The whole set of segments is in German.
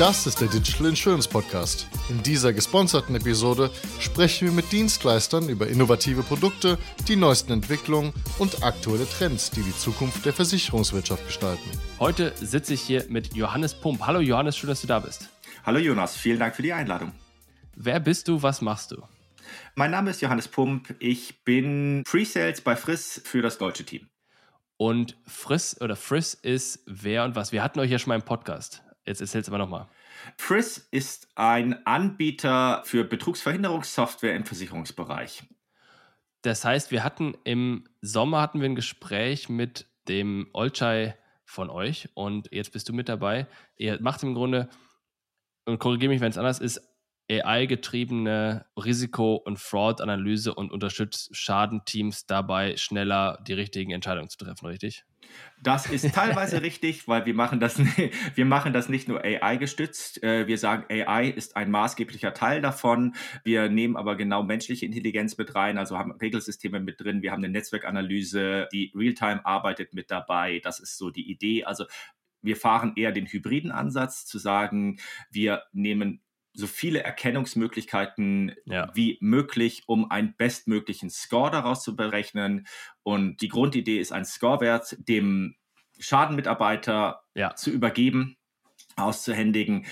Das ist der Digital Insurance Podcast. In dieser gesponserten Episode sprechen wir mit Dienstleistern über innovative Produkte, die neuesten Entwicklungen und aktuelle Trends, die die Zukunft der Versicherungswirtschaft gestalten. Heute sitze ich hier mit Johannes Pump. Hallo Johannes, schön, dass du da bist. Hallo Jonas, vielen Dank für die Einladung. Wer bist du, was machst du? Mein Name ist Johannes Pump. Ich bin Pre-Sales bei Friss für das deutsche Team. Und Friss oder Friss ist wer und was? Wir hatten euch ja schon mal im Podcast. Jetzt erzähl's aber nochmal. Friss ist ein Anbieter für Betrugsverhinderungssoftware im Versicherungsbereich. Das heißt, wir hatten im Sommer hatten wir ein Gespräch mit dem Olcay von euch und jetzt bist du mit dabei. Ihr macht im Grunde, und korrigiere mich, wenn es anders ist, AI-getriebene Risiko- und Fraud-Analyse und unterstützt Schadenteams dabei, schneller die richtigen Entscheidungen zu treffen, richtig? Das ist teilweise richtig, weil wir machen das, wir machen das nicht nur AI gestützt. Äh, wir sagen, AI ist ein maßgeblicher Teil davon. Wir nehmen aber genau menschliche Intelligenz mit rein, also haben Regelsysteme mit drin. Wir haben eine Netzwerkanalyse, die Realtime arbeitet mit dabei. Das ist so die Idee. Also wir fahren eher den hybriden Ansatz, zu sagen, wir nehmen so viele Erkennungsmöglichkeiten ja. wie möglich, um einen bestmöglichen Score daraus zu berechnen. Und die Grundidee ist, einen Scorewert dem Schadenmitarbeiter ja. zu übergeben, auszuhändigen,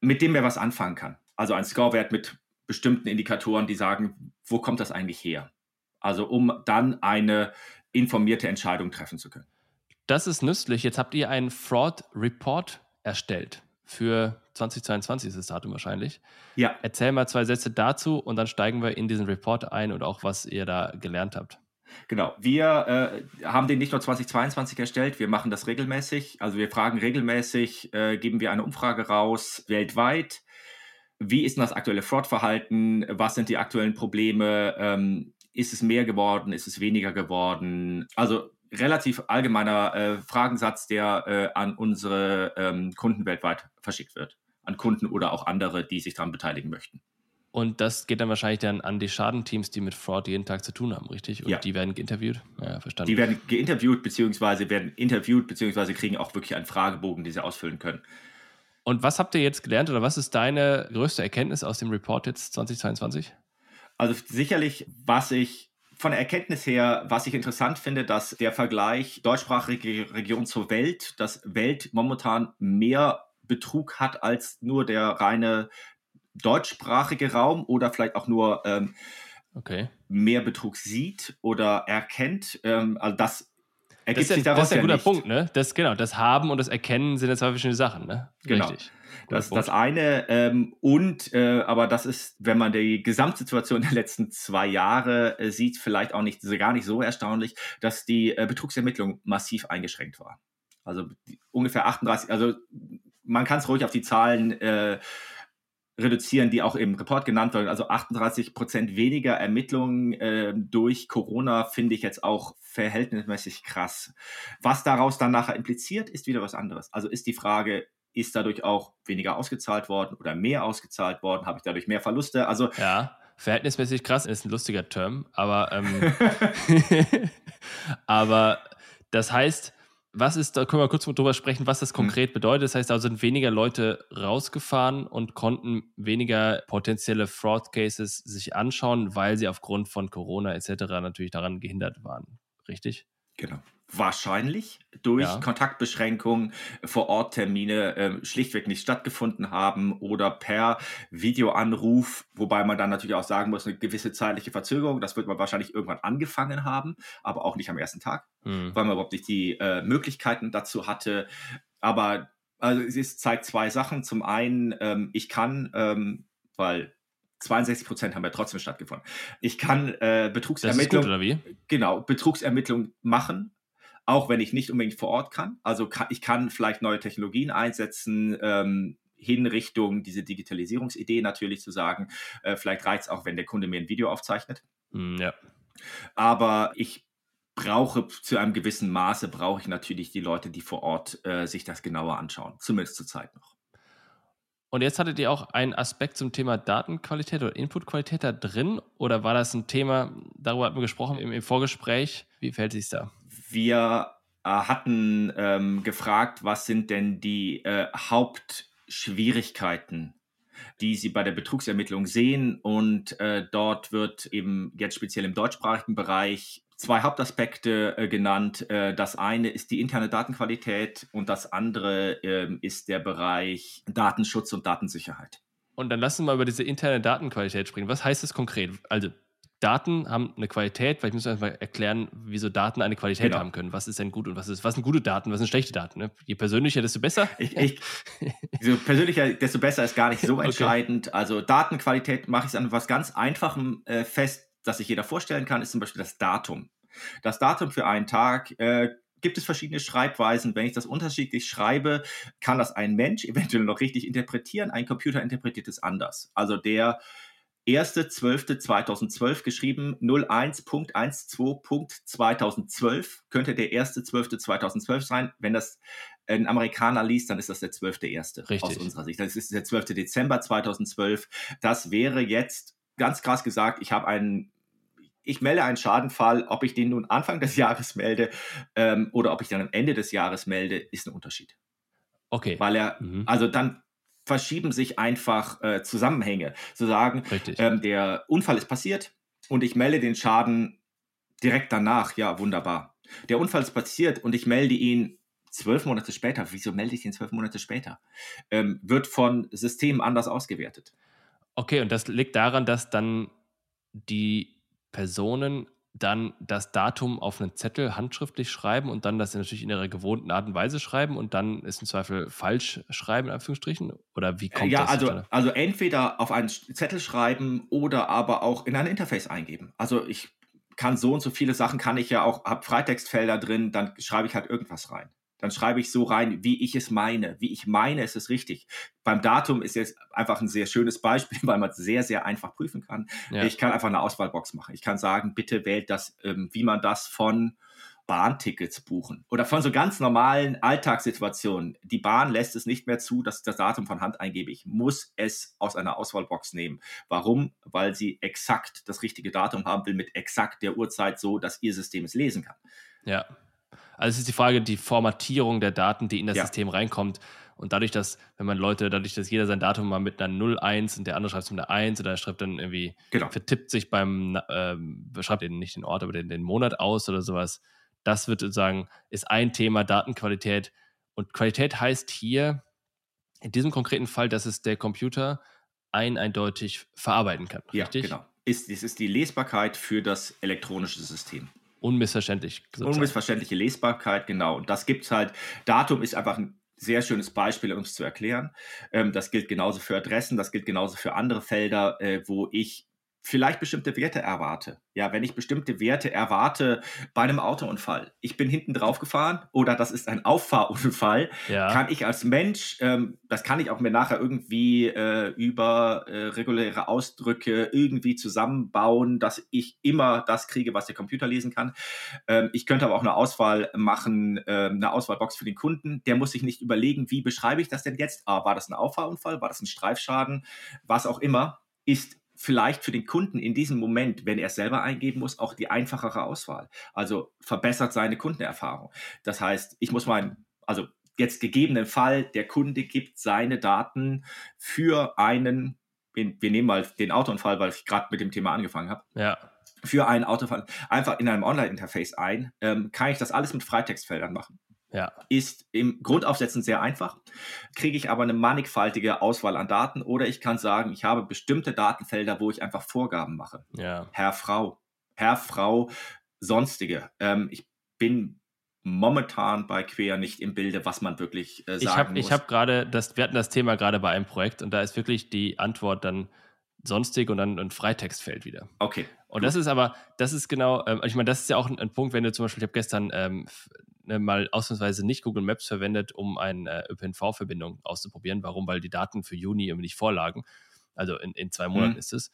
mit dem er was anfangen kann. Also ein Scorewert mit bestimmten Indikatoren, die sagen, wo kommt das eigentlich her? Also um dann eine informierte Entscheidung treffen zu können. Das ist nützlich. Jetzt habt ihr einen Fraud Report erstellt für 2022 ist das Datum wahrscheinlich. Ja. Erzähl mal zwei Sätze dazu und dann steigen wir in diesen Report ein und auch, was ihr da gelernt habt. Genau, wir äh, haben den nicht nur 2022 erstellt, wir machen das regelmäßig. Also wir fragen regelmäßig, äh, geben wir eine Umfrage raus weltweit. Wie ist denn das aktuelle Fraud-Verhalten? Was sind die aktuellen Probleme? Ähm, ist es mehr geworden? Ist es weniger geworden? Also relativ allgemeiner äh, Fragensatz, der äh, an unsere ähm, Kunden weltweit verschickt wird. An Kunden oder auch andere, die sich daran beteiligen möchten. Und das geht dann wahrscheinlich dann an die Schadenteams, die mit Fraud jeden Tag zu tun haben, richtig? Und ja. die werden geinterviewt? Ja, verstanden. Die werden geinterviewt, beziehungsweise werden interviewt, beziehungsweise kriegen auch wirklich einen Fragebogen, den sie ausfüllen können. Und was habt ihr jetzt gelernt oder was ist deine größte Erkenntnis aus dem Report jetzt 2022? Also sicherlich, was ich von der Erkenntnis her, was ich interessant finde, dass der Vergleich deutschsprachige Region zur Welt, dass Welt momentan mehr Betrug hat als nur der reine deutschsprachige Raum oder vielleicht auch nur ähm, okay. mehr Betrug sieht oder erkennt. Ähm, also das ergibt das ist, sich daraus Das ist ein ja guter nicht. Punkt, ne? Das, genau, das Haben und das Erkennen sind ja zwei verschiedene Sachen, ne? Genau. Richtig. Das das eine. Ähm, und, äh, aber das ist, wenn man die Gesamtsituation der letzten zwei Jahre äh, sieht, vielleicht auch nicht, gar nicht so erstaunlich, dass die äh, Betrugsermittlung massiv eingeschränkt war. Also ungefähr 38, also man kann es ruhig auf die Zahlen äh, reduzieren, die auch im Report genannt werden. Also 38 Prozent weniger Ermittlungen äh, durch Corona finde ich jetzt auch verhältnismäßig krass. Was daraus dann nachher impliziert, ist wieder was anderes. Also ist die Frage, ist dadurch auch weniger ausgezahlt worden oder mehr ausgezahlt worden? Habe ich dadurch mehr Verluste? Also ja, verhältnismäßig krass ist ein lustiger Term, aber ähm, aber das heißt, was ist, da können wir kurz drüber sprechen, was das mhm. konkret bedeutet. Das heißt, da sind weniger Leute rausgefahren und konnten weniger potenzielle Fraud Cases sich anschauen, weil sie aufgrund von Corona etc. natürlich daran gehindert waren. Richtig? Genau wahrscheinlich durch ja. Kontaktbeschränkungen vor Ort Termine äh, schlichtweg nicht stattgefunden haben oder per Videoanruf, wobei man dann natürlich auch sagen muss, eine gewisse zeitliche Verzögerung, das wird man wahrscheinlich irgendwann angefangen haben, aber auch nicht am ersten Tag, mhm. weil man überhaupt nicht die äh, Möglichkeiten dazu hatte. Aber also es zeigt zwei Sachen. Zum einen, ähm, ich kann, ähm, weil 62 Prozent haben ja trotzdem stattgefunden. Ich kann äh, Betrugsermittlung, genau Betrugsermittlung machen auch wenn ich nicht unbedingt vor Ort kann. Also kann, ich kann vielleicht neue Technologien einsetzen, ähm, hin Richtung diese Digitalisierungsidee natürlich zu sagen, äh, vielleicht reicht es auch, wenn der Kunde mir ein Video aufzeichnet. Mm, ja. Aber ich brauche zu einem gewissen Maße, brauche ich natürlich die Leute, die vor Ort äh, sich das genauer anschauen, zumindest zur Zeit noch. Und jetzt hattet ihr auch einen Aspekt zum Thema Datenqualität oder Inputqualität da drin? Oder war das ein Thema, darüber hatten wir gesprochen im, im Vorgespräch? Wie fällt es sich da? Wir äh, hatten ähm, gefragt, was sind denn die äh, Haupt Schwierigkeiten, die sie bei der Betrugsermittlung sehen. Und äh, dort wird eben jetzt speziell im deutschsprachigen Bereich zwei Hauptaspekte äh, genannt. Äh, das eine ist die interne Datenqualität und das andere ähm, ist der Bereich Datenschutz und Datensicherheit. Und dann lassen wir mal über diese interne Datenqualität sprechen. Was heißt das konkret? Also Daten haben eine Qualität, weil ich muss einfach erklären, wieso Daten eine Qualität genau. haben können. Was ist denn gut und was ist, was sind gute Daten, was sind schlechte Daten? Ne? Je persönlicher, desto besser. Ich, ich, je persönlicher, desto besser ist gar nicht so okay. entscheidend. Also Datenqualität mache ich an was ganz Einfachem äh, fest, das sich jeder vorstellen kann, ist zum Beispiel das Datum. Das Datum für einen Tag äh, gibt es verschiedene Schreibweisen. Wenn ich das unterschiedlich schreibe, kann das ein Mensch eventuell noch richtig interpretieren. Ein Computer interpretiert es anders. Also der 1.12.2012 geschrieben, 01.12.2012 könnte der 1.12.2012 sein. Wenn das ein Amerikaner liest, dann ist das der 12.1. aus unserer Sicht. Das ist der 12. Dezember 2012. Das wäre jetzt ganz krass gesagt, ich habe einen ich melde einen Schadenfall, ob ich den nun Anfang des Jahres melde ähm, oder ob ich dann am Ende des Jahres melde, ist ein Unterschied. Okay. Weil er, mhm. also dann verschieben sich einfach äh, Zusammenhänge. Zu sagen, ähm, der Unfall ist passiert und ich melde den Schaden direkt danach. Ja, wunderbar. Der Unfall ist passiert und ich melde ihn zwölf Monate später. Wieso melde ich ihn zwölf Monate später? Ähm, wird von Systemen anders ausgewertet. Okay, und das liegt daran, dass dann die Personen dann das Datum auf einen Zettel handschriftlich schreiben und dann das natürlich in ihrer gewohnten Art und Weise schreiben und dann ist im Zweifel falsch schreiben, in Anführungsstrichen? Oder wie kommt ja, das? Ja, also, also entweder auf einen Zettel schreiben oder aber auch in ein Interface eingeben. Also ich kann so und so viele Sachen, kann ich ja auch, habe Freitextfelder drin, dann schreibe ich halt irgendwas rein. Dann schreibe ich so rein, wie ich es meine. Wie ich meine, ist es richtig. Beim Datum ist jetzt einfach ein sehr schönes Beispiel, weil man es sehr, sehr einfach prüfen kann. Ja. Ich kann einfach eine Auswahlbox machen. Ich kann sagen, bitte wählt das, ähm, wie man das von Bahntickets buchen oder von so ganz normalen Alltagssituationen. Die Bahn lässt es nicht mehr zu, dass ich das Datum von Hand eingebe. Ich muss es aus einer Auswahlbox nehmen. Warum? Weil sie exakt das richtige Datum haben will mit exakt der Uhrzeit so, dass ihr System es lesen kann. Ja. Also es ist die Frage, die Formatierung der Daten, die in das ja. System reinkommt. Und dadurch, dass, wenn man Leute, dadurch, dass jeder sein Datum mal mit einer 0, 1 und der andere schreibt es mit einer 1 oder er schreibt dann irgendwie, genau. vertippt sich beim, ähm, schreibt eben nicht den Ort, aber den, den Monat aus oder sowas. Das wird sozusagen, ist ein Thema Datenqualität. Und Qualität heißt hier, in diesem konkreten Fall, dass es der Computer ein eindeutig verarbeiten kann. Ja, richtig? genau. Ist, es ist die Lesbarkeit für das elektronische System. Unmissverständlich. Sozusagen. Unmissverständliche Lesbarkeit, genau. Und das gibt es halt. Datum ist einfach ein sehr schönes Beispiel, um es zu erklären. Ähm, das gilt genauso für Adressen, das gilt genauso für andere Felder, äh, wo ich vielleicht bestimmte Werte erwarte. Ja, wenn ich bestimmte Werte erwarte bei einem Autounfall, ich bin hinten drauf gefahren oder das ist ein Auffahrunfall, ja. kann ich als Mensch, ähm, das kann ich auch mir nachher irgendwie äh, über äh, reguläre Ausdrücke irgendwie zusammenbauen, dass ich immer das kriege, was der Computer lesen kann. Ähm, ich könnte aber auch eine Auswahl machen, äh, eine Auswahlbox für den Kunden. Der muss sich nicht überlegen, wie beschreibe ich das denn jetzt? Ah, war das ein Auffahrunfall? War das ein Streifschaden? Was auch immer, ist vielleicht für den Kunden in diesem Moment, wenn er es selber eingeben muss, auch die einfachere Auswahl. Also verbessert seine Kundenerfahrung. Das heißt, ich muss mein, also jetzt gegebenen Fall, der Kunde gibt seine Daten für einen, wir nehmen mal den Autounfall, weil ich gerade mit dem Thema angefangen habe. Ja. Für einen Autounfall einfach in einem Online-Interface ein, ähm, kann ich das alles mit Freitextfeldern machen. Ja. Ist im Grundaufsetzen sehr einfach, kriege ich aber eine mannigfaltige Auswahl an Daten oder ich kann sagen, ich habe bestimmte Datenfelder, wo ich einfach Vorgaben mache. Ja. Herr, Frau, Herr, Frau, sonstige. Ähm, ich bin momentan bei Quer nicht im Bilde, was man wirklich äh, sagen ich hab, muss. Ich habe gerade, wir hatten das Thema gerade bei einem Projekt und da ist wirklich die Antwort dann sonstig und dann ein Freitextfeld wieder. Okay. Und gut. das ist aber, das ist genau, ähm, ich meine, das ist ja auch ein, ein, Punkt, wenn du zum Beispiel, ich habe gestern ähm, ne, mal ausnahmsweise nicht Google Maps verwendet, um eine äh, ÖPNV-Verbindung auszuprobieren. Warum? Weil die Daten für Juni immer nicht vorlagen. Also in, in zwei Monaten mhm. ist es.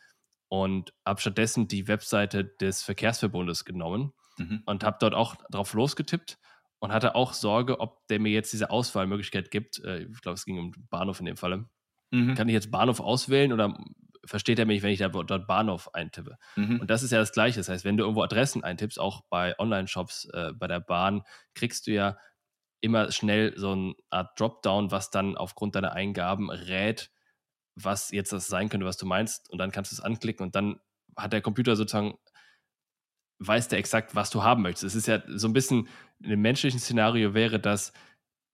Und habe stattdessen die Webseite des Verkehrsverbundes genommen mhm. und habe dort auch drauf losgetippt und hatte auch Sorge, ob der mir jetzt diese Auswahlmöglichkeit gibt. Äh, ich glaube, es ging um Bahnhof in dem Falle. Mhm. Kann ich jetzt Bahnhof auswählen oder versteht er mich, wenn ich da dort Bahnhof eintippe. Mhm. Und das ist ja das Gleiche. Das heißt, wenn du irgendwo Adressen eintippst, auch bei Online-Shops, äh, bei der Bahn, kriegst du ja immer schnell so eine Art Dropdown, was dann aufgrund deiner Eingaben rät, was jetzt das sein könnte, was du meinst. Und dann kannst du es anklicken und dann hat der Computer sozusagen, weiß der exakt, was du haben möchtest. Es ist ja so ein bisschen, in dem menschlichen Szenario wäre das,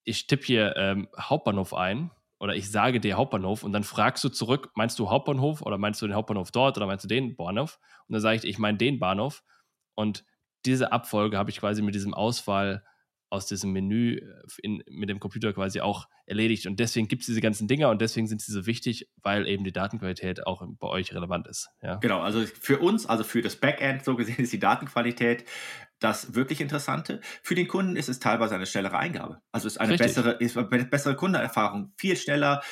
ich tippe hier ähm, Hauptbahnhof ein oder ich sage dir Hauptbahnhof und dann fragst du zurück, meinst du Hauptbahnhof oder meinst du den Hauptbahnhof dort oder meinst du den Bahnhof? Und dann sage ich, ich meine den Bahnhof. Und diese Abfolge habe ich quasi mit diesem Auswahl aus diesem Menü äh, in, mit dem Computer quasi auch erledigt. Und deswegen gibt es diese ganzen Dinger und deswegen sind sie so wichtig, weil eben die Datenqualität auch bei euch relevant ist. Ja? Genau, also für uns, also für das Backend so gesehen ist die Datenqualität das wirklich Interessante. Für den Kunden ist es teilweise eine schnellere Eingabe. Also es ist eine bessere, ist eine bessere Kundenerfahrung, viel schneller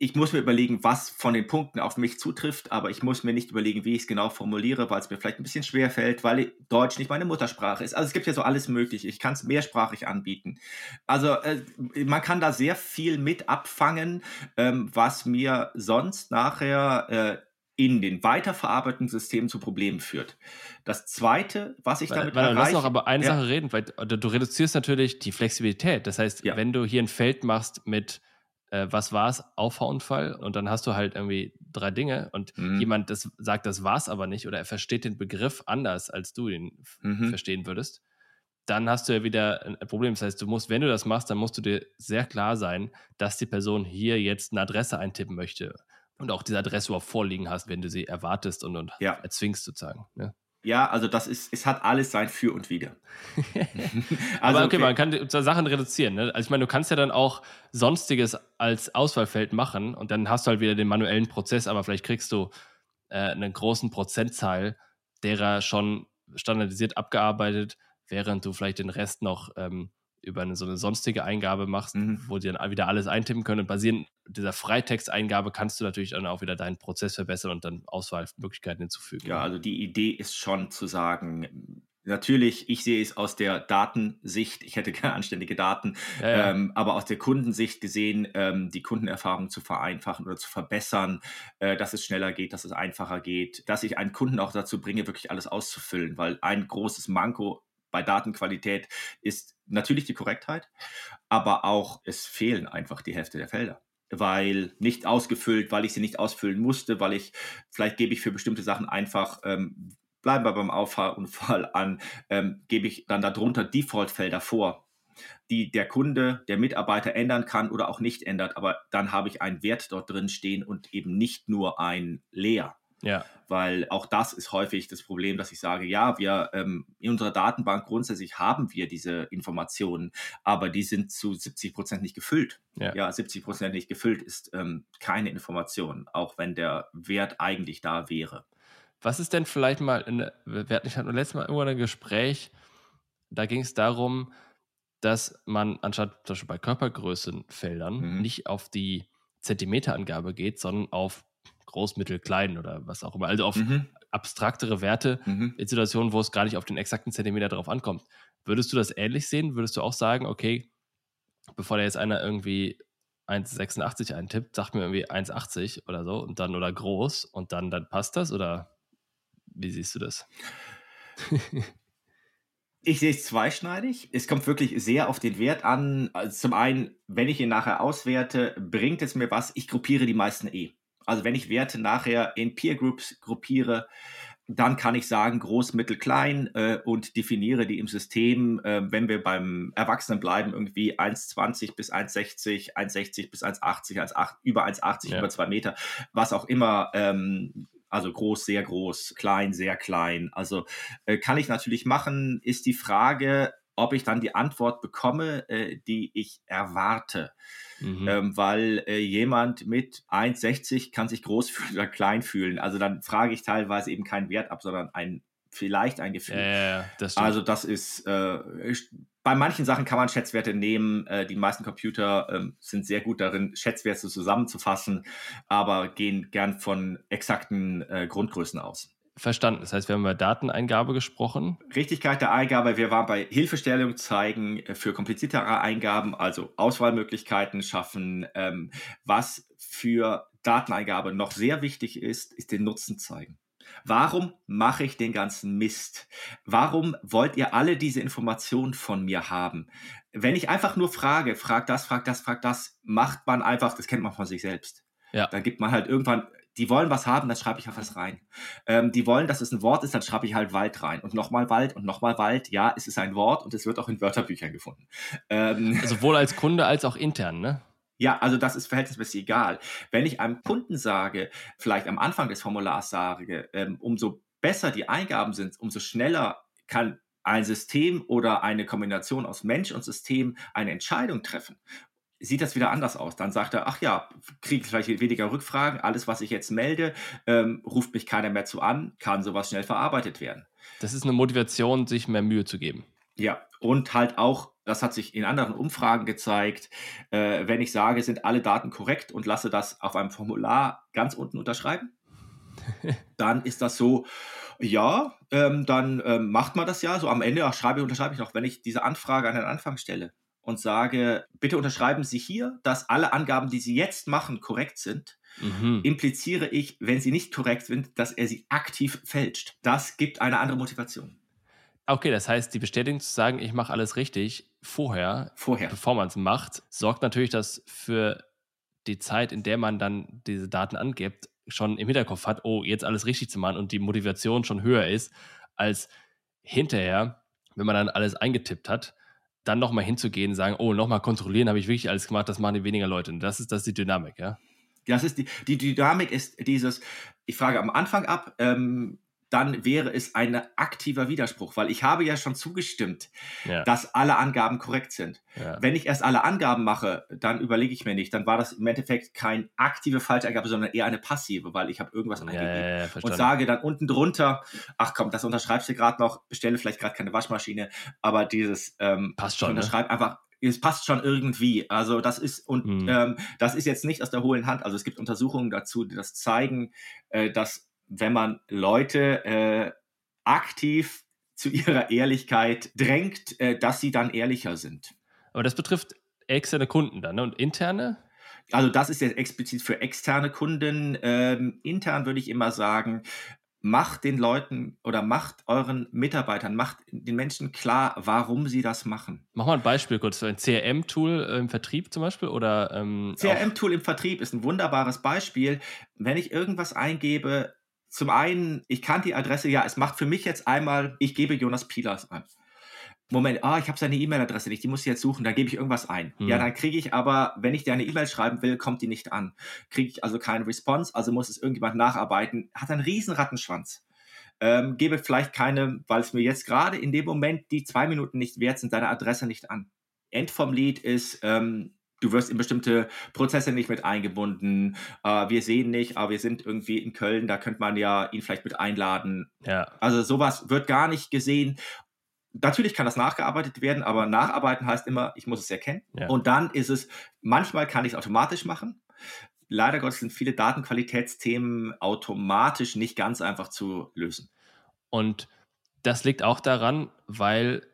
ich muss mir überlegen, was von den Punkten auf mich zutrifft, aber ich muss mir nicht überlegen, wie ich es genau formuliere, weil es mir vielleicht ein bisschen schwer fällt, weil Deutsch nicht meine Muttersprache ist. Also es gibt ja so alles Mögliche. Ich kann es mehrsprachig anbieten. Also äh, man kann da sehr viel mit abfangen, ähm, was mir sonst nachher äh, in den weiterverarbeiteten Systemen zu Problemen führt. Das Zweite, was ich damit erreiche... Lass noch aber eine ja. Sache reden, weil du reduzierst natürlich die Flexibilität. Das heißt, ja. wenn du hier ein Feld machst mit äh, was war es, Auffahrunfall und dann hast du halt irgendwie drei Dinge und mhm. jemand das sagt, das war es aber nicht oder er versteht den Begriff anders, als du ihn mhm. verstehen würdest, dann hast du ja wieder ein Problem. Das heißt, du musst, wenn du das machst, dann musst du dir sehr klar sein, dass die Person hier jetzt eine Adresse eintippen möchte und auch diese Adresse überhaupt vorliegen hast, wenn du sie erwartest und, und ja. erzwingst sozusagen. Ne? Ja, also das ist, es hat alles sein Für und Wider. also, Aber okay, okay, man kann Sachen reduzieren. Ne? Also ich meine, du kannst ja dann auch Sonstiges als Auswahlfeld machen und dann hast du halt wieder den manuellen Prozess, aber vielleicht kriegst du äh, einen großen Prozentzahl derer schon standardisiert abgearbeitet, während du vielleicht den Rest noch ähm, über eine, so eine sonstige Eingabe machst, mhm. wo die dann wieder alles eintippen können. Und basierend dieser Freitexteingabe kannst du natürlich dann auch wieder deinen Prozess verbessern und dann Auswahlmöglichkeiten hinzufügen. Ja, also die Idee ist schon zu sagen, Natürlich, ich sehe es aus der Datensicht, ich hätte gerne anständige Daten, ja, ja. Ähm, aber aus der Kundensicht gesehen, ähm, die Kundenerfahrung zu vereinfachen oder zu verbessern, äh, dass es schneller geht, dass es einfacher geht, dass ich einen Kunden auch dazu bringe, wirklich alles auszufüllen, weil ein großes Manko bei Datenqualität ist natürlich die Korrektheit, aber auch es fehlen einfach die Hälfte der Felder weil nicht ausgefüllt, weil ich sie nicht ausfüllen musste, weil ich, vielleicht gebe ich für bestimmte Sachen einfach, ähm, bleiben wir beim Auffahrunfall an, ähm, gebe ich dann darunter Default-Felder vor, die der Kunde, der Mitarbeiter ändern kann oder auch nicht ändert, aber dann habe ich einen Wert dort drin stehen und eben nicht nur ein Leer. Ja. Weil auch das ist häufig das Problem, dass ich sage, ja, wir ähm, in unserer Datenbank grundsätzlich haben wir diese Informationen, aber die sind zu 70 Prozent nicht gefüllt. Ja, ja 70 Prozent nicht gefüllt ist ähm, keine Information, auch wenn der Wert eigentlich da wäre. Was ist denn vielleicht mal, in, wir hatten letztes Mal irgendwo ein Gespräch, da ging es darum, dass man anstatt zum Beispiel bei Körpergrößenfeldern mhm. nicht auf die Zentimeterangabe geht, sondern auf groß, mittel, klein oder was auch immer. Also auf mhm. abstraktere Werte mhm. in Situationen, wo es gar nicht auf den exakten Zentimeter drauf ankommt. Würdest du das ähnlich sehen? Würdest du auch sagen, okay, bevor da jetzt einer irgendwie 1,86 eintippt, sagt mir irgendwie 1,80 oder so und dann oder groß und dann, dann passt das oder wie siehst du das? Ich sehe es zweischneidig. Es kommt wirklich sehr auf den Wert an. Also zum einen, wenn ich ihn nachher auswerte, bringt es mir was. Ich gruppiere die meisten eh. Also wenn ich Werte nachher in Peer Groups gruppiere, dann kann ich sagen, groß, mittel, klein äh, und definiere die im System, äh, wenn wir beim Erwachsenen bleiben, irgendwie 1,20 bis 1,60, 1,60 bis 1,80, 1,8, über 1,80, ja. über 2 Meter, was auch immer. Ähm, also groß, sehr groß, klein, sehr klein. Also äh, kann ich natürlich machen, ist die Frage, ob ich dann die Antwort bekomme, äh, die ich erwarte. Mhm. Ähm, weil äh, jemand mit 1,60 kann sich groß fühlen oder klein fühlen. Also dann frage ich teilweise eben keinen Wert ab, sondern ein vielleicht ein Gefühl. Ja, das also das ist äh, bei manchen Sachen kann man Schätzwerte nehmen. Äh, die meisten Computer äh, sind sehr gut darin, Schätzwerte zusammenzufassen, aber gehen gern von exakten äh, Grundgrößen aus. Verstanden. Das heißt, wir haben über Dateneingabe gesprochen. Richtigkeit der Eingabe. Wir waren bei Hilfestellung zeigen äh, für kompliziertere Eingaben, also Auswahlmöglichkeiten schaffen. Ähm, was für Dateneingabe noch sehr wichtig ist, ist den Nutzen zeigen. Warum mache ich den ganzen Mist? Warum wollt ihr alle diese Informationen von mir haben? Wenn ich einfach nur frage, frag das, frag das, frag das, macht man einfach, das kennt man von sich selbst. Ja. Dann gibt man halt irgendwann, die wollen was haben, dann schreibe ich auf was rein. Ähm, die wollen, dass es ein Wort ist, dann schreibe ich halt Wald rein. Und nochmal Wald und nochmal Wald. Ja, es ist ein Wort und es wird auch in Wörterbüchern gefunden. Ähm, Sowohl als Kunde als auch intern, ne? Ja, also das ist verhältnismäßig egal. Wenn ich einem Kunden sage, vielleicht am Anfang des Formulars sage, ähm, umso besser die Eingaben sind, umso schneller kann ein System oder eine Kombination aus Mensch und System eine Entscheidung treffen sieht das wieder anders aus. Dann sagt er, ach ja, kriege ich vielleicht weniger Rückfragen, alles, was ich jetzt melde, ähm, ruft mich keiner mehr zu an, kann sowas schnell verarbeitet werden. Das ist eine Motivation, sich mehr Mühe zu geben. Ja, und halt auch, das hat sich in anderen Umfragen gezeigt, äh, wenn ich sage, sind alle Daten korrekt und lasse das auf einem Formular ganz unten unterschreiben, dann ist das so, ja, ähm, dann ähm, macht man das ja. So am Ende ach, schreibe, unterschreibe ich noch, wenn ich diese Anfrage an den Anfang stelle und sage, bitte unterschreiben Sie hier, dass alle Angaben, die Sie jetzt machen, korrekt sind, mhm. impliziere ich, wenn sie nicht korrekt sind, dass er sie aktiv fälscht. Das gibt eine andere Motivation. Okay, das heißt, die Bestätigung zu sagen, ich mache alles richtig vorher, vorher. bevor man es macht, sorgt natürlich, dass für die Zeit, in der man dann diese Daten angibt, schon im Hinterkopf hat, oh, jetzt alles richtig zu machen und die Motivation schon höher ist, als hinterher, wenn man dann alles eingetippt hat dann nochmal hinzugehen und sagen, oh, nochmal kontrollieren, habe ich wirklich alles gemacht, das machen die weniger Leute. Und das ist, das ist die Dynamik, ja? Das ist die, die Dynamik ist dieses, ich frage am Anfang ab, ähm, dann wäre es ein aktiver Widerspruch, weil ich habe ja schon zugestimmt, ja. dass alle Angaben korrekt sind. Ja. Wenn ich erst alle Angaben mache, dann überlege ich mir nicht, dann war das im Endeffekt keine aktive Falscheingabe, sondern eher eine passive, weil ich habe irgendwas ja, eingegeben und sage dann unten drunter, ach komm, das unterschreibst du gerade noch, bestelle vielleicht gerade keine Waschmaschine, aber dieses ähm, passt schon, unterschreib ne? einfach es passt schon irgendwie. Also das ist und mhm. ähm, das ist jetzt nicht aus der hohlen Hand. Also es gibt Untersuchungen dazu, die das zeigen, äh, dass wenn man Leute äh, aktiv zu ihrer Ehrlichkeit drängt, äh, dass sie dann ehrlicher sind. Aber das betrifft externe Kunden dann ne? und interne? Also das ist jetzt explizit für externe Kunden. Ähm, intern würde ich immer sagen, macht den Leuten oder macht euren Mitarbeitern, macht den Menschen klar, warum sie das machen. Mach mal ein Beispiel kurz. Ein CRM-Tool im Vertrieb zum Beispiel? Oder, ähm, CRM-Tool im Vertrieb ist ein wunderbares Beispiel. Wenn ich irgendwas eingebe, zum einen, ich kann die Adresse, ja, es macht für mich jetzt einmal, ich gebe Jonas Pilas an. Moment, ah, ich habe seine E-Mail-Adresse nicht, die muss ich jetzt suchen, da gebe ich irgendwas ein. Hm. Ja, dann kriege ich aber, wenn ich dir eine E-Mail schreiben will, kommt die nicht an. Kriege ich also keinen Response, also muss es irgendjemand nacharbeiten. Hat einen riesen Rattenschwanz. Ähm, gebe vielleicht keine, weil es mir jetzt gerade in dem Moment die zwei Minuten nicht wert sind, deine Adresse nicht an. End vom Lied ist, ähm, du wirst in bestimmte Prozesse nicht mit eingebunden. Äh, wir sehen nicht, aber wir sind irgendwie in Köln, da könnte man ja ihn vielleicht mit einladen. Ja. Also sowas wird gar nicht gesehen. Natürlich kann das nachgearbeitet werden, aber nacharbeiten heißt immer, ich muss es erkennen. Ja. Und dann ist es, manchmal kann ich es automatisch machen. Leider Gottes sind viele Datenqualitätsthemen automatisch nicht ganz einfach zu lösen. Und das liegt auch daran, weil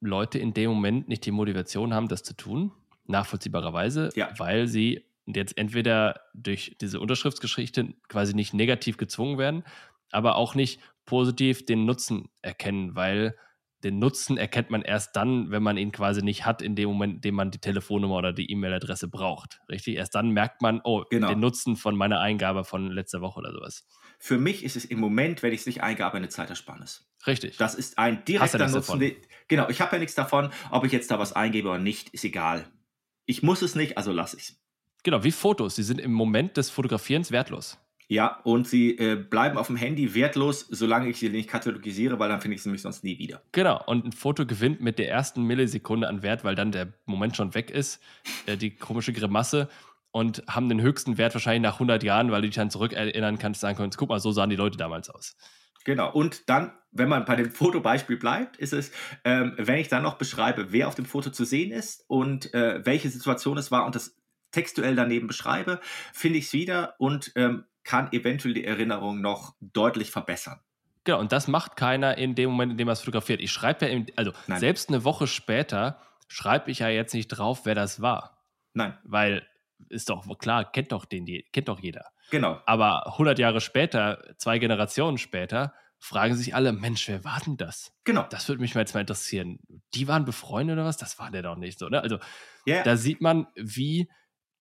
Leute in dem Moment nicht die Motivation haben, das zu tun nachvollziehbarerweise, ja. weil sie jetzt entweder durch diese Unterschriftsgeschichte quasi nicht negativ gezwungen werden, aber auch nicht positiv den Nutzen erkennen, weil den Nutzen erkennt man erst dann, wenn man ihn quasi nicht hat, in dem Moment, in dem man die Telefonnummer oder die E-Mail-Adresse braucht. Richtig? Erst dann merkt man, oh, genau. den Nutzen von meiner Eingabe von letzter Woche oder sowas. Für mich ist es im Moment, wenn ich es nicht eingabe, eine Zeitersparnis. Richtig. Das ist ein direkter Nutzen. Davon. Genau, ich habe ja nichts davon, ob ich jetzt da was eingebe oder nicht, ist egal. Ich muss es nicht, also lasse ich es. Genau, wie Fotos. Sie sind im Moment des Fotografierens wertlos. Ja, und sie äh, bleiben auf dem Handy wertlos, solange ich sie nicht katalogisiere, weil dann finde ich sie nämlich sonst nie wieder. Genau, und ein Foto gewinnt mit der ersten Millisekunde an Wert, weil dann der Moment schon weg ist, äh, die komische Grimasse und haben den höchsten Wert wahrscheinlich nach 100 Jahren, weil du dich dann zurückerinnern kannst, sagen kannst, guck mal, so sahen die Leute damals aus. Genau, und dann, wenn man bei dem Fotobeispiel bleibt, ist es, ähm, wenn ich dann noch beschreibe, wer auf dem Foto zu sehen ist und äh, welche Situation es war und das textuell daneben beschreibe, finde ich es wieder und ähm, kann eventuell die Erinnerung noch deutlich verbessern. Genau, und das macht keiner in dem Moment, in dem er es fotografiert. Ich schreibe ja, im, also Nein. selbst eine Woche später schreibe ich ja jetzt nicht drauf, wer das war. Nein. Weil ist doch klar, kennt doch den, kennt doch jeder. Genau. Aber 100 Jahre später, zwei Generationen später, fragen sich alle, Mensch, wer war denn das? Genau. Das würde mich mal jetzt mal interessieren. Die waren befreundet oder was? Das war der doch nicht so, ne? Also Ja. da sieht man, wie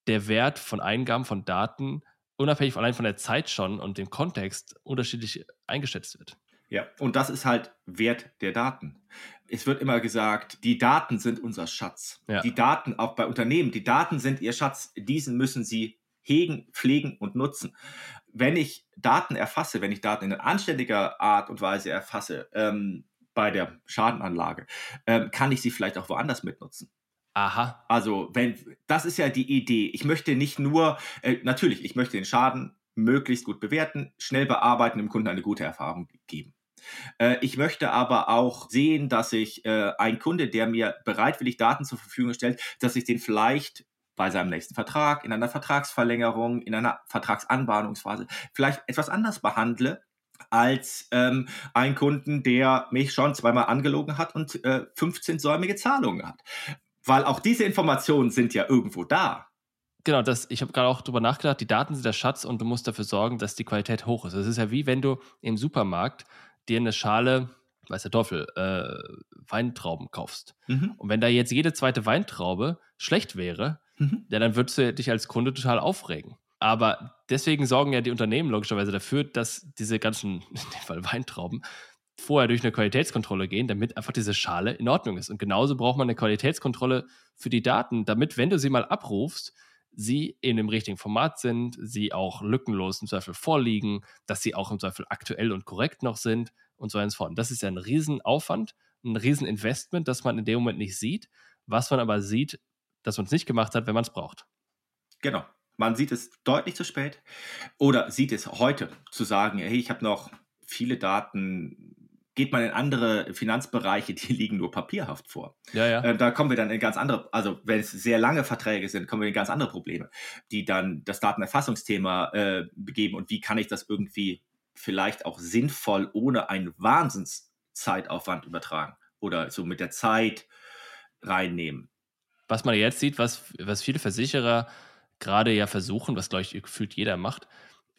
der Wert von Eingaben von Daten unabhängig allein von der Zeit schon und dem Kontext unterschiedlich eingeschätzt wird. Ja, und das ist halt Wert der Daten. Es wird immer gesagt, die Daten sind unser Schatz. Ja. Die Daten, auch bei Unternehmen, die Daten sind ihr Schatz. Diesen müssen sie hegen, pflegen und nutzen. Wenn ich Daten erfasse, wenn ich Daten in anständiger Art und Weise erfasse, ähm, bei der Schadenanlage, ähm, kann ich sie vielleicht auch woanders mitnutzen. Aha. Also, wenn, das ist ja die Idee. Ich möchte nicht nur, äh, natürlich, ich möchte den Schaden möglichst gut bewerten, schnell bearbeiten, dem Kunden eine gute Erfahrung geben. Äh, ich möchte aber auch sehen, dass ich äh, ein Kunde, der mir bereitwillig Daten zur Verfügung stellt, dass ich den vielleicht bei seinem nächsten Vertrag, in einer Vertragsverlängerung, in einer Vertragsanbahnungsphase vielleicht etwas anders behandle als ähm, ein Kunden, der mich schon zweimal angelogen hat und äh, 15 säumige Zahlungen hat. Weil auch diese Informationen sind ja irgendwo da. Genau, das, ich habe gerade auch drüber nachgedacht, die Daten sind der Schatz und du musst dafür sorgen, dass die Qualität hoch ist. Es ist ja wie wenn du im Supermarkt dir eine Schale, weiß der Teufel, äh, Weintrauben kaufst. Mhm. Und wenn da jetzt jede zweite Weintraube schlecht wäre, Mhm. ja, dann würdest du dich als Kunde total aufregen. Aber deswegen sorgen ja die Unternehmen logischerweise dafür, dass diese ganzen, in dem Fall Weintrauben, vorher durch eine Qualitätskontrolle gehen, damit einfach diese Schale in Ordnung ist. Und genauso braucht man eine Qualitätskontrolle für die Daten, damit, wenn du sie mal abrufst, sie in dem richtigen Format sind, sie auch lückenlos im Zweifel vorliegen, dass sie auch im Zweifel aktuell und korrekt noch sind und so weiter und so fort. Das ist ja ein Riesenaufwand, ein Rieseninvestment, das man in dem Moment nicht sieht, was man aber sieht, dass man es nicht gemacht hat, wenn man es braucht. Genau. Man sieht es deutlich zu spät oder sieht es heute zu sagen, hey, ich habe noch viele Daten. Geht man in andere Finanzbereiche, die liegen nur papierhaft vor. Ja, ja. Äh, da kommen wir dann in ganz andere, also wenn es sehr lange Verträge sind, kommen wir in ganz andere Probleme, die dann das Datenerfassungsthema äh, begeben und wie kann ich das irgendwie vielleicht auch sinnvoll ohne einen Wahnsinnszeitaufwand übertragen oder so mit der Zeit reinnehmen. was man jetzt sieht, was, was viele Versicherer gerade ja versuchen, was glaube ich gefühlt jeder macht,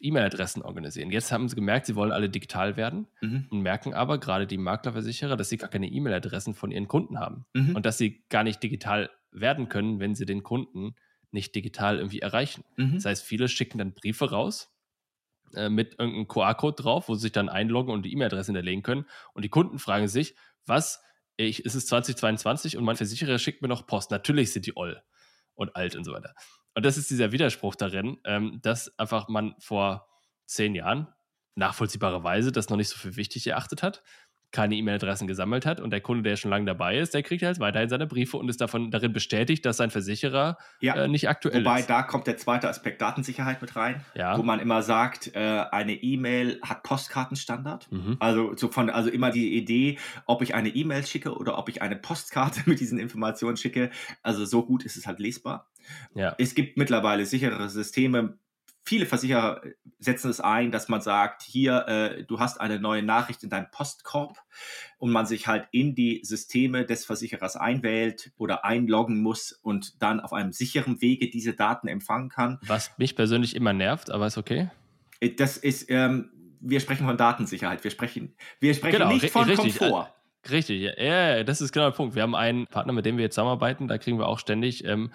E-Mail-Adressen organisieren. Jetzt haben sie gemerkt, sie wollen alle digital werden Mhm. und merken aber gerade die Maklerversicherer, dass sie gar keine E-Mail-Adressen von ihren Kunden haben Mhm. und dass sie gar nicht digital werden können, wenn sie den Kunden nicht digital irgendwie erreichen. Mhm. Das heißt, viele schicken dann Briefe raus äh, mit irgendeinem QR-Code drauf, wo sie sich dann einloggen und die E-Mail-Adresse hinterlegen können. Und die Kunden fragen sich, was, ich, ist es 2022 und mein Versicherer schickt mir noch Post. Natürlich sind die oll und alt und so weiter. Und das ist dieser Widerspruch darin, ähm, dass einfach man vor zehn Jahren nachvollziehbarerweise das noch nicht so für wichtig erachtet hat, keine E-Mail-Adressen gesammelt hat und der Kunde, der schon lange dabei ist, der kriegt halt weiterhin seine Briefe und ist davon darin bestätigt, dass sein Versicherer Ja. äh, nicht aktuell Wobei ist. da kommt der zweite Aspekt Datensicherheit mit rein, Ja. wo man immer sagt, äh, eine E-Mail hat Postkartenstandard. Mhm. Also, so von, also immer die Idee, ob ich eine E-Mail schicke oder ob ich eine Postkarte mit diesen Informationen schicke. Also so gut ist es halt lesbar. Ja. Es gibt mittlerweile sichere Systeme. Viele Versicherer setzen es ein, dass man sagt, hier, äh, du hast eine neue Nachricht in deinem Postkorb und man sich halt in die Systeme des Versicherers einwählt oder einloggen muss und dann auf einem sicheren Wege diese Daten empfangen kann. Was mich persönlich immer nervt, aber ist okay. Äh, Das ist, ähm, wir sprechen von Datensicherheit. Wir sprechen, wir sprechen Genau, nicht von richtig. Komfort. Richtig, ja, ja, das ist genau der Punkt. Wir haben einen Partner, mit dem wir jetzt zusammenarbeiten, da kriegen wir auch ständig, ähm,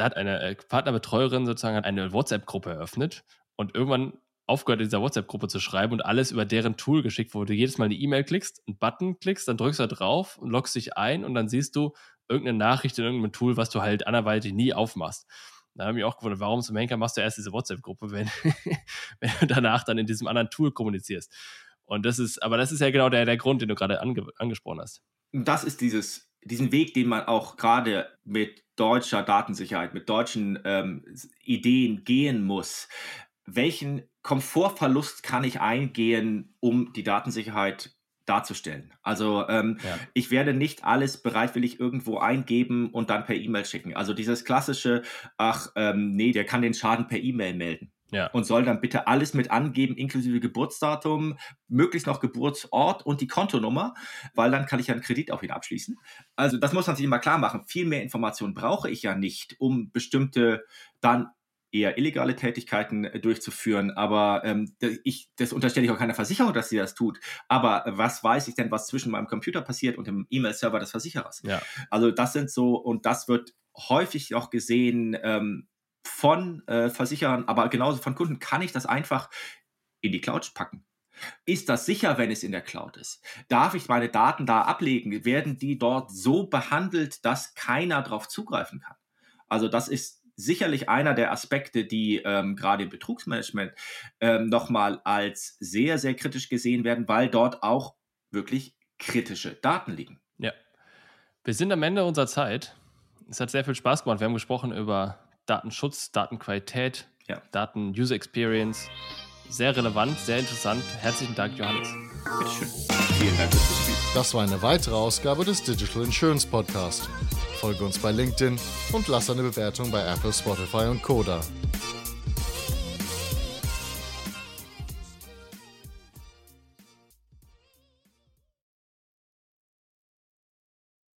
da hat eine äh, Partnerbetreuerin sozusagen eine WhatsApp-Gruppe eröffnet und irgendwann aufgehört, in dieser WhatsApp-Gruppe zu schreiben und alles über deren Tool geschickt, wo du jedes Mal eine E-Mail klickst, einen Button klickst, dann drückst du da drauf und loggst dich ein und dann siehst du irgendeine Nachricht in irgendeinem Tool, was du halt anderweitig nie aufmachst. Da habe ich mich auch gewundert, warum zum Henker machst du erst diese WhatsApp-Gruppe, wenn, wenn du danach dann in diesem anderen Tool kommunizierst. Und das ist, aber das ist ja genau der, der Grund, den du gerade ange, angesprochen hast. Das ist dieses, diesen Weg, den man auch gerade mit deutscher Datensicherheit, mit deutschen ähm, Ideen gehen muss. Welchen Komfortverlust kann ich eingehen, um die Datensicherheit darzustellen? Also ähm, Ja. ich werde nicht alles bereitwillig irgendwo eingeben und dann per E-Mail schicken. Also dieses klassische, ach ähm, nee, der kann den Schaden per E-Mail melden Ja. und soll dann bitte alles mit angeben, inklusive Geburtsdatum, möglichst noch Geburtsort und die Kontonummer, weil dann kann ich ja einen Kredit auf ihn abschließen. Also das muss man sich immer klar machen. Viel mehr Informationen brauche ich ja nicht, um bestimmte dann eher illegale Tätigkeiten äh, durchzuführen. Aber ähm, ich, das unterstelle ich auch keiner Versicherung, dass sie das tut. Aber was weiß ich denn, was zwischen meinem Computer passiert und dem E-Mail-Server des Versicherers? Ja. Also das sind so, und das wird häufig auch gesehen ähm, von äh, Versicherern, aber genauso von Kunden, kann ich das einfach in die Cloud packen. Ist das sicher, wenn es in der Cloud ist? Darf ich meine Daten da ablegen? Werden die dort so behandelt, dass keiner darauf zugreifen kann? Also das ist sicherlich einer der Aspekte, die ähm, gerade im Betrugsmanagement ähm, nochmal als sehr, sehr kritisch gesehen werden, weil dort auch wirklich kritische Daten liegen. Ja. Wir sind am Ende unserer Zeit. Es hat sehr viel Spaß gemacht. Wir haben gesprochen über Datenschutz, Datenqualität, ja. Daten-User Experience. Sehr relevant, sehr interessant. Herzlichen Dank, Johannes. Bitteschön. Vielen Dank fürs Spiel. Das war eine weitere Ausgabe des Digital Insurance Podcast. Folge uns bei LinkedIn und lass eine Bewertung bei Apple, Spotify und Koda.